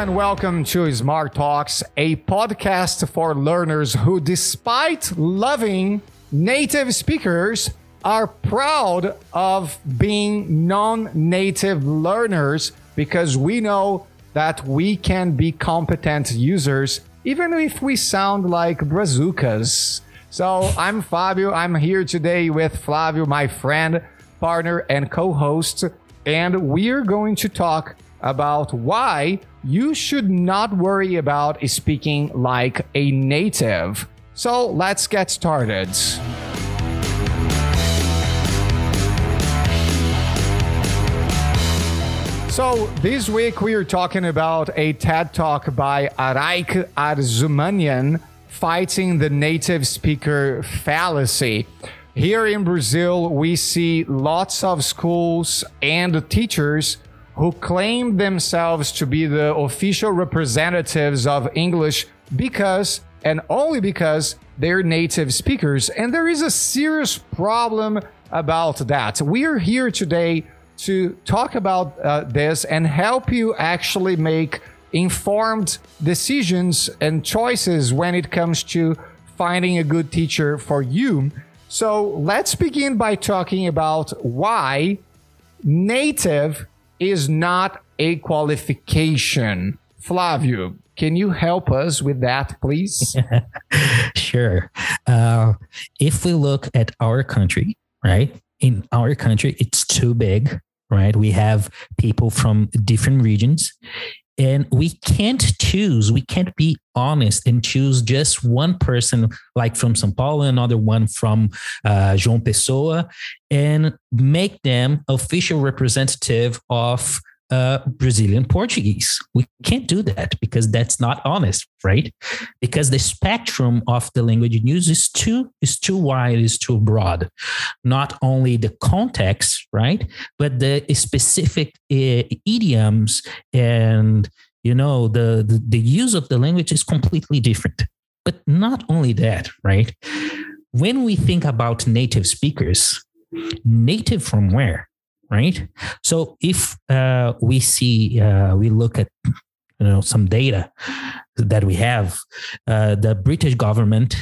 and welcome to Smart Talks, a podcast for learners who, despite loving native speakers, are proud of being non native learners because we know that we can be competent users even if we sound like bazookas. So I'm Fabio. I'm here today with Flavio, my friend, partner, and co host. And we're going to talk about why you should not worry about speaking like a native. So let's get started. So this week we are talking about a TED Talk by Araik Arzumanyan Fighting the Native Speaker Fallacy. Here in Brazil, we see lots of schools and teachers who claim themselves to be the official representatives of English because and only because they're native speakers. And there is a serious problem about that. We are here today to talk about uh, this and help you actually make informed decisions and choices when it comes to finding a good teacher for you. So let's begin by talking about why native is not a qualification. Flavio, can you help us with that, please? sure. Uh, if we look at our country, right? In our country, it's too big right? We have people from different regions and we can't choose we can't be honest and choose just one person like from são paulo another one from uh, joão pessoa and make them official representative of uh, Brazilian Portuguese. We can't do that because that's not honest, right? Because the spectrum of the language use is too is too wide, is too broad. Not only the context, right, but the specific uh, idioms and you know the, the the use of the language is completely different. But not only that, right? When we think about native speakers, native from where? Right? So if uh, we see, uh, we look at you know some data that we have, uh, the British government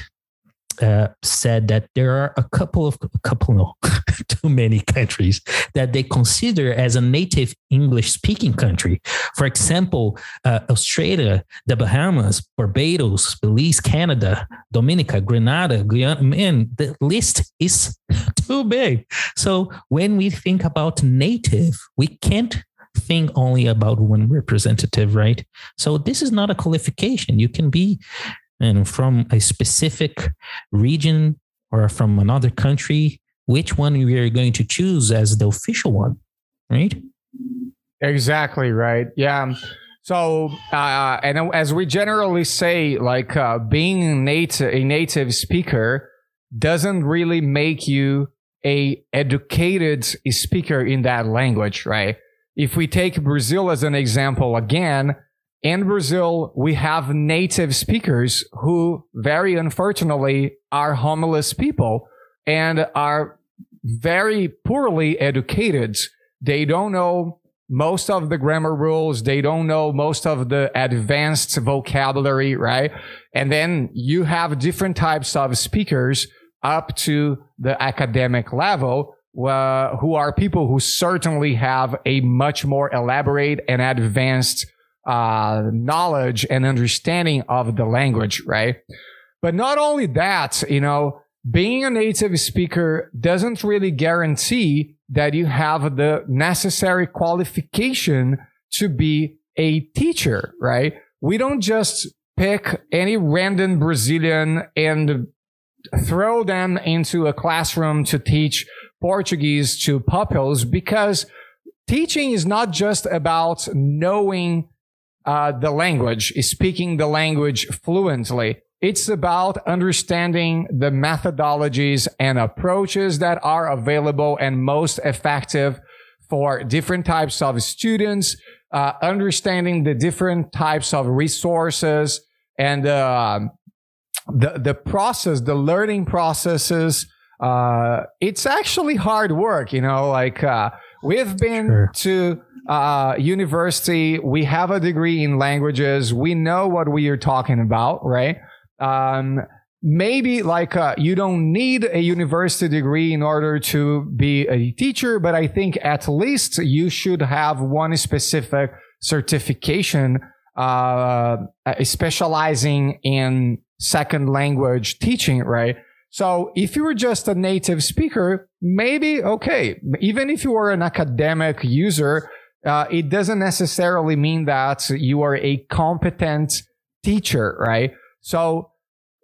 uh, said that there are a couple of a couple no too many countries that they consider as a native English speaking country. For example, uh, Australia, the Bahamas, Barbados, Belize, Canada, Dominica, Grenada, Guyana. Man, the list is too big. So when we think about native, we can't think only about one representative, right? So this is not a qualification. You can be and from a specific region or from another country, which one we are going to choose as the official one, right? Exactly right. Yeah. So, uh, and as we generally say, like uh, being native, a native speaker doesn't really make you a educated speaker in that language, right? If we take Brazil as an example again, in Brazil, we have native speakers who very unfortunately are homeless people and are very poorly educated. They don't know most of the grammar rules. They don't know most of the advanced vocabulary, right? And then you have different types of speakers up to the academic level uh, who are people who certainly have a much more elaborate and advanced uh, knowledge and understanding of the language, right? But not only that, you know, being a native speaker doesn't really guarantee that you have the necessary qualification to be a teacher, right? We don't just pick any random Brazilian and throw them into a classroom to teach Portuguese to pupils because teaching is not just about knowing uh, the language, speaking the language fluently. It's about understanding the methodologies and approaches that are available and most effective for different types of students, uh, understanding the different types of resources and uh, the the process, the learning processes. Uh, it's actually hard work, you know. Like uh, we've been sure. to uh, university. We have a degree in languages. We know what we are talking about, right? Um, maybe like uh, you don't need a university degree in order to be a teacher, but I think at least you should have one specific certification uh, specializing in second language teaching, right? So if you were just a native speaker, maybe okay. Even if you were an academic user, uh, it doesn't necessarily mean that you are a competent teacher, right? So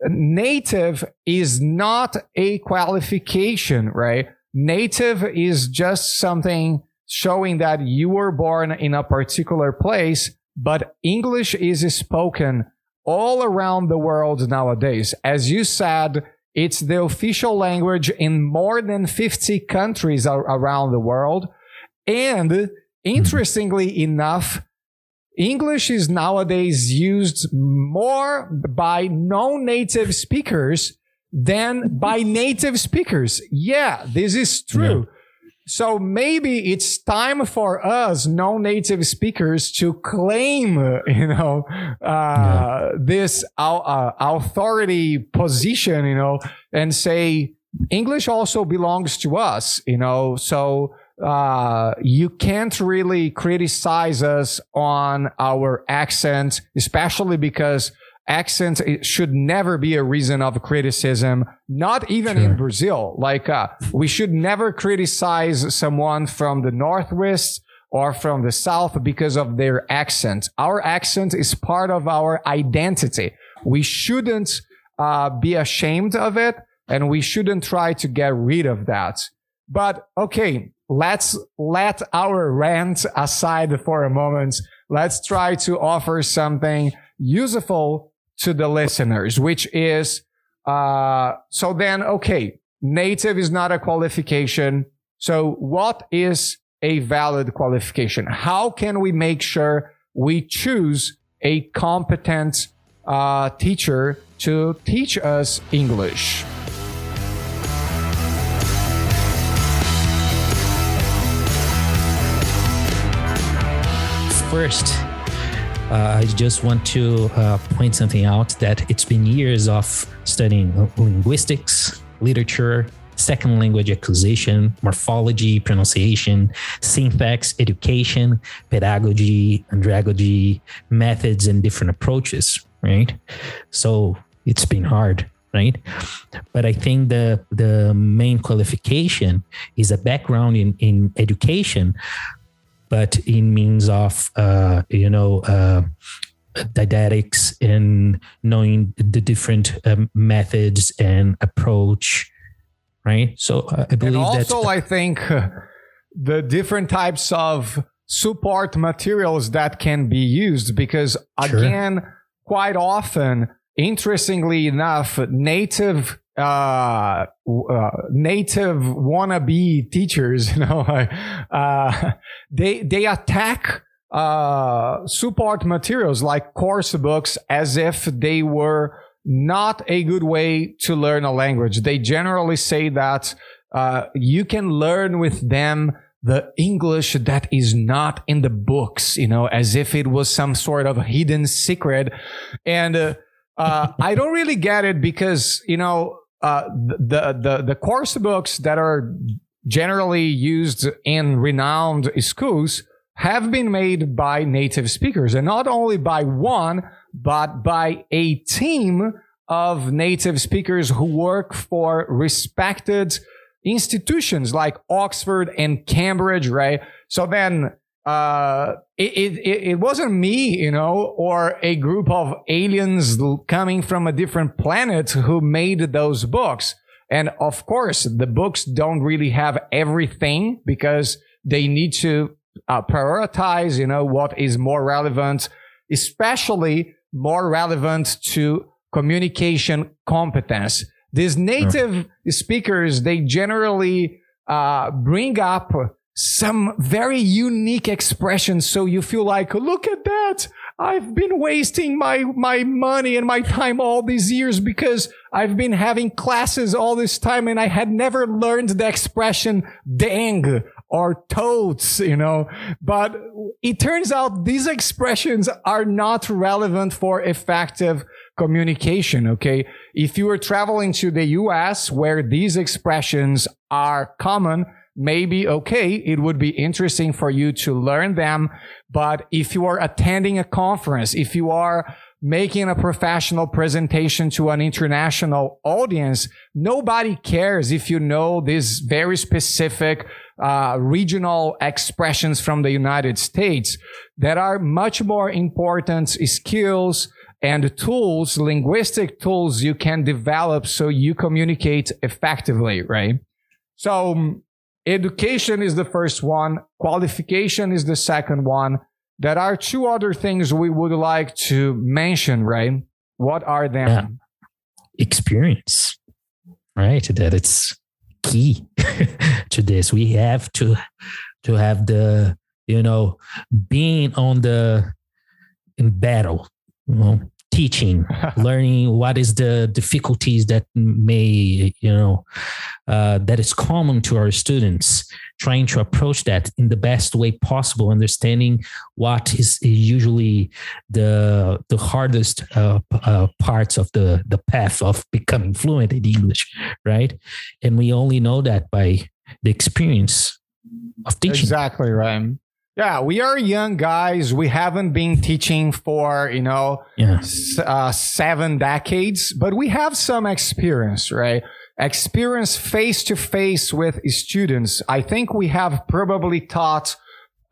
native is not a qualification, right? Native is just something showing that you were born in a particular place, but English is spoken all around the world nowadays. As you said, it's the official language in more than 50 countries around the world. And interestingly enough, English is nowadays used more by non-native speakers than by native speakers. Yeah, this is true. Yeah. So maybe it's time for us non-native speakers to claim, you know, uh, yeah. this uh, authority position, you know, and say English also belongs to us, you know. So uh, you can't really criticize us on our accent, especially because accent should never be a reason of criticism not even sure. in brazil. Like uh, we should never criticize someone from the northwest or from the south because of their accent. Our accent is part of our identity. We shouldn't uh, be ashamed of it and we shouldn't try to get rid of that. But okay let's let our rant aside for a moment let's try to offer something useful to the listeners, which is, uh, so then, okay, native is not a qualification. So what is a valid qualification? How can we make sure we choose a competent uh, teacher to teach us English? First, uh, I just want to uh, point something out that it's been years of studying linguistics, literature, second language acquisition, morphology, pronunciation, syntax, education, pedagogy, andragogy, methods, and different approaches, right? So it's been hard right but i think the the main qualification is a background in in education but in means of uh, you know uh, didactics and knowing the different um, methods and approach right so uh, i believe and also i think uh, the different types of support materials that can be used because again sure. quite often interestingly enough native uh, uh, native wannabe teachers, you know, uh, they they attack uh, support materials like course books as if they were not a good way to learn a language. They generally say that uh, you can learn with them the English that is not in the books, you know, as if it was some sort of hidden secret. And uh, uh, I don't really get it because, you know, uh, the, the, the course books that are generally used in renowned schools have been made by native speakers and not only by one, but by a team of native speakers who work for respected institutions like Oxford and Cambridge, right? So then uh, it, it, it wasn't me, you know, or a group of aliens coming from a different planet who made those books. And of course, the books don't really have everything because they need to uh, prioritize, you know, what is more relevant, especially more relevant to communication competence. These native speakers, they generally uh, bring up some very unique expressions. So you feel like, look at that. I've been wasting my, my money and my time all these years because I've been having classes all this time and I had never learned the expression dang or totes, you know. But it turns out these expressions are not relevant for effective communication. Okay. If you are traveling to the US where these expressions are common, maybe okay, it would be interesting for you to learn them. But if you are attending a conference, if you are making a professional presentation to an international audience, nobody cares if you know these very specific uh, regional expressions from the United States. There are much more important skills and tools, linguistic tools you can develop so you communicate effectively, right? So um, education is the first one. Qualification is the second one. There are two other things we would like to mention, right? What are them? Yeah. Experience, right? That it's key to this. We have to to have the you know being on the in battle, you know, teaching, learning what is the difficulties that may, you know, uh, that is common to our students, trying to approach that in the best way possible, understanding what is usually the the hardest uh, uh, parts of the the path of becoming fluent in English, right? And we only know that by the experience of teaching. Exactly right. Yeah, we are young guys. We haven't been teaching for, you know, uh, seven decades, but we have some experience, right? Experience face to face with students. I think we have probably taught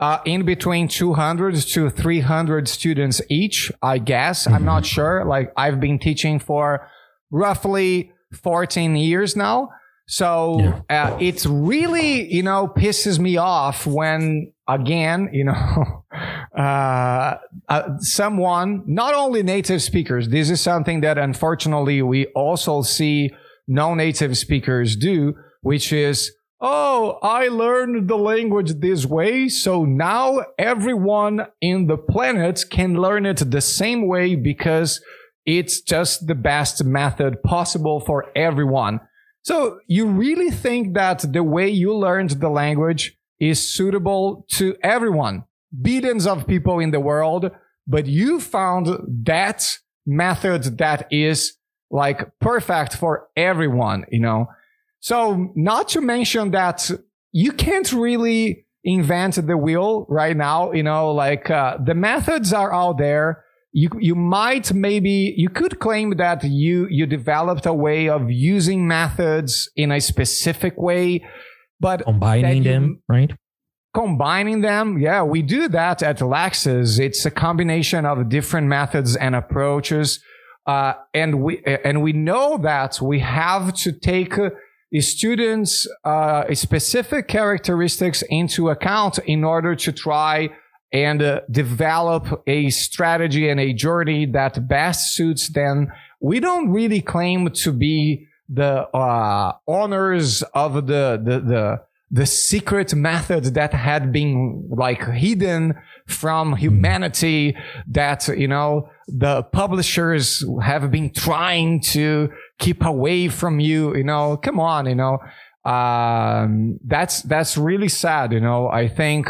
uh, in between 200 to 300 students each, I guess. Mm-hmm. I'm not sure. Like I've been teaching for roughly 14 years now. So uh, it's really, you know, pisses me off when, again, you know, uh, uh, someone, not only native speakers, this is something that unfortunately we also see non native speakers do, which is, oh, I learned the language this way. So now everyone in the planet can learn it the same way because it's just the best method possible for everyone. So you really think that the way you learned the language is suitable to everyone, billions of people in the world, but you found that method that is like perfect for everyone, you know? So not to mention that you can't really invent the wheel right now, you know, like uh, the methods are out there you you might maybe you could claim that you you developed a way of using methods in a specific way but combining you, them right? Combining them yeah we do that at Lexis. It's a combination of different methods and approaches. Uh, and we and we know that we have to take uh, students uh, specific characteristics into account in order to try and uh, develop a strategy and a journey that best suits them. We don't really claim to be the uh, owners of the, the, the, the secret method that had been like hidden from hmm. humanity that, you know, the publishers have been trying to keep away from you, you know, come on, you know, um, that's, that's really sad, you know, I think,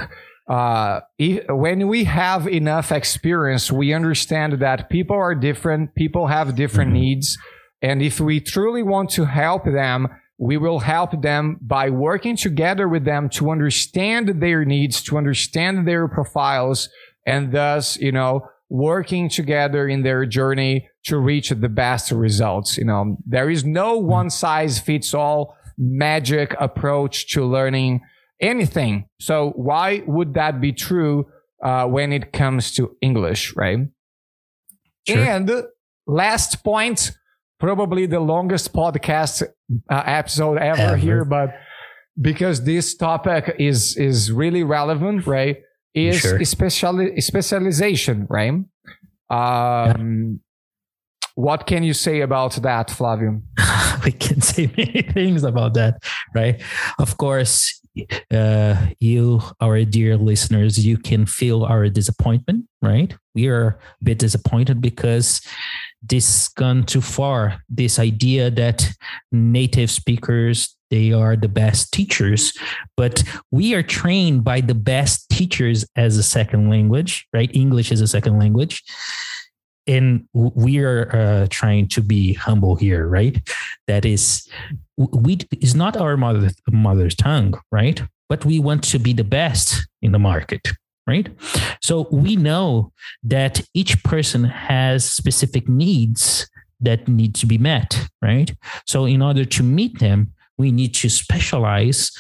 uh, if, when we have enough experience, we understand that people are different, people have different mm-hmm. needs. And if we truly want to help them, we will help them by working together with them to understand their needs, to understand their profiles, and thus, you know, working together in their journey to reach the best results. You know, there is no mm-hmm. one size fits all magic approach to learning anything. So why would that be true uh, when it comes to English, right? Sure. And last point, probably the longest podcast uh, episode ever, ever, here, but because this topic is is really relevant, right? Is sure. speciali- specialization, right? Um, yeah. What can you say about that, Flavio? we can say many things about that, right? Of course, uh, you, our dear listeners, you can feel our disappointment, right? We are a bit disappointed because this gone too far. This idea that native speakers they are the best teachers, but we are trained by the best teachers as a second language, right? English is a second language. And we are uh, trying to be humble here, right? That is, we is not our mother mother's tongue, right? But we want to be the best in the market right? So we know that each person has specific needs that need to be met, right? So in order to meet them, we need to specialize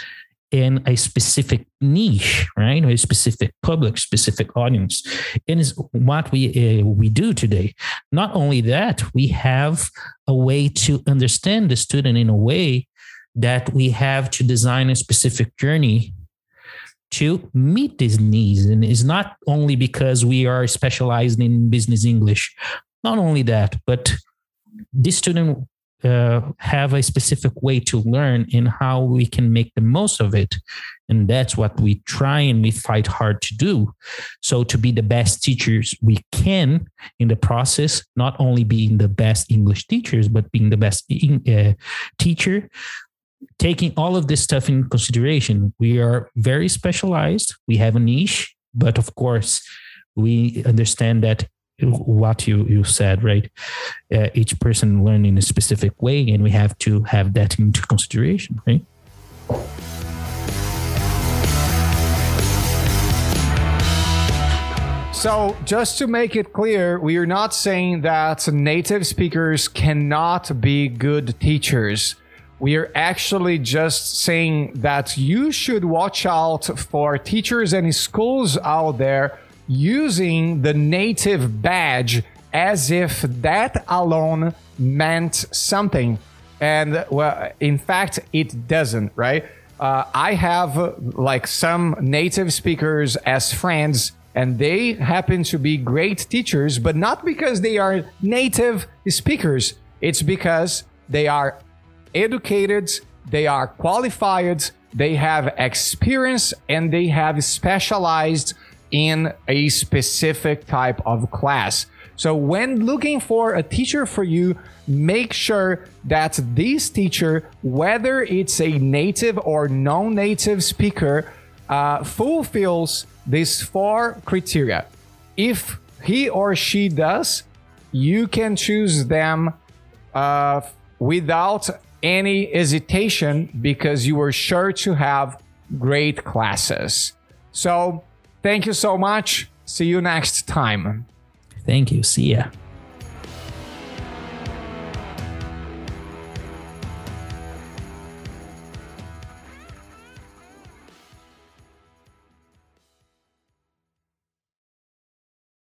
in a specific niche, right? A specific public, specific audience. And is what we uh, we do today. Not only that, we have a way to understand the student in a way that we have to design a specific journey to meet these needs. And it's not only because we are specialized in business English, not only that, but this student uh, have a specific way to learn and how we can make the most of it. And that's what we try and we fight hard to do. So, to be the best teachers we can in the process, not only being the best English teachers, but being the best uh, teacher, taking all of this stuff in consideration, we are very specialized. We have a niche, but of course, we understand that what you you said right uh, each person learn in a specific way and we have to have that into consideration right So, just to make it clear, we are not saying that native speakers cannot be good teachers. We are actually just saying that you should watch out for teachers and schools out there using the native badge as if that alone meant something. And well, in fact, it doesn't, right? Uh, I have like some native speakers as friends, and they happen to be great teachers, but not because they are native speakers. It's because they are educated, they are qualified, they have experience, and they have specialized in a specific type of class. So when looking for a teacher for you, make sure that this teacher, whether it's a native or non-native speaker, uh, fulfills these four criteria. If he or she does, you can choose them uh, without any hesitation because you are sure to have great classes. So Thank you so much. See you next time. Thank you. See ya.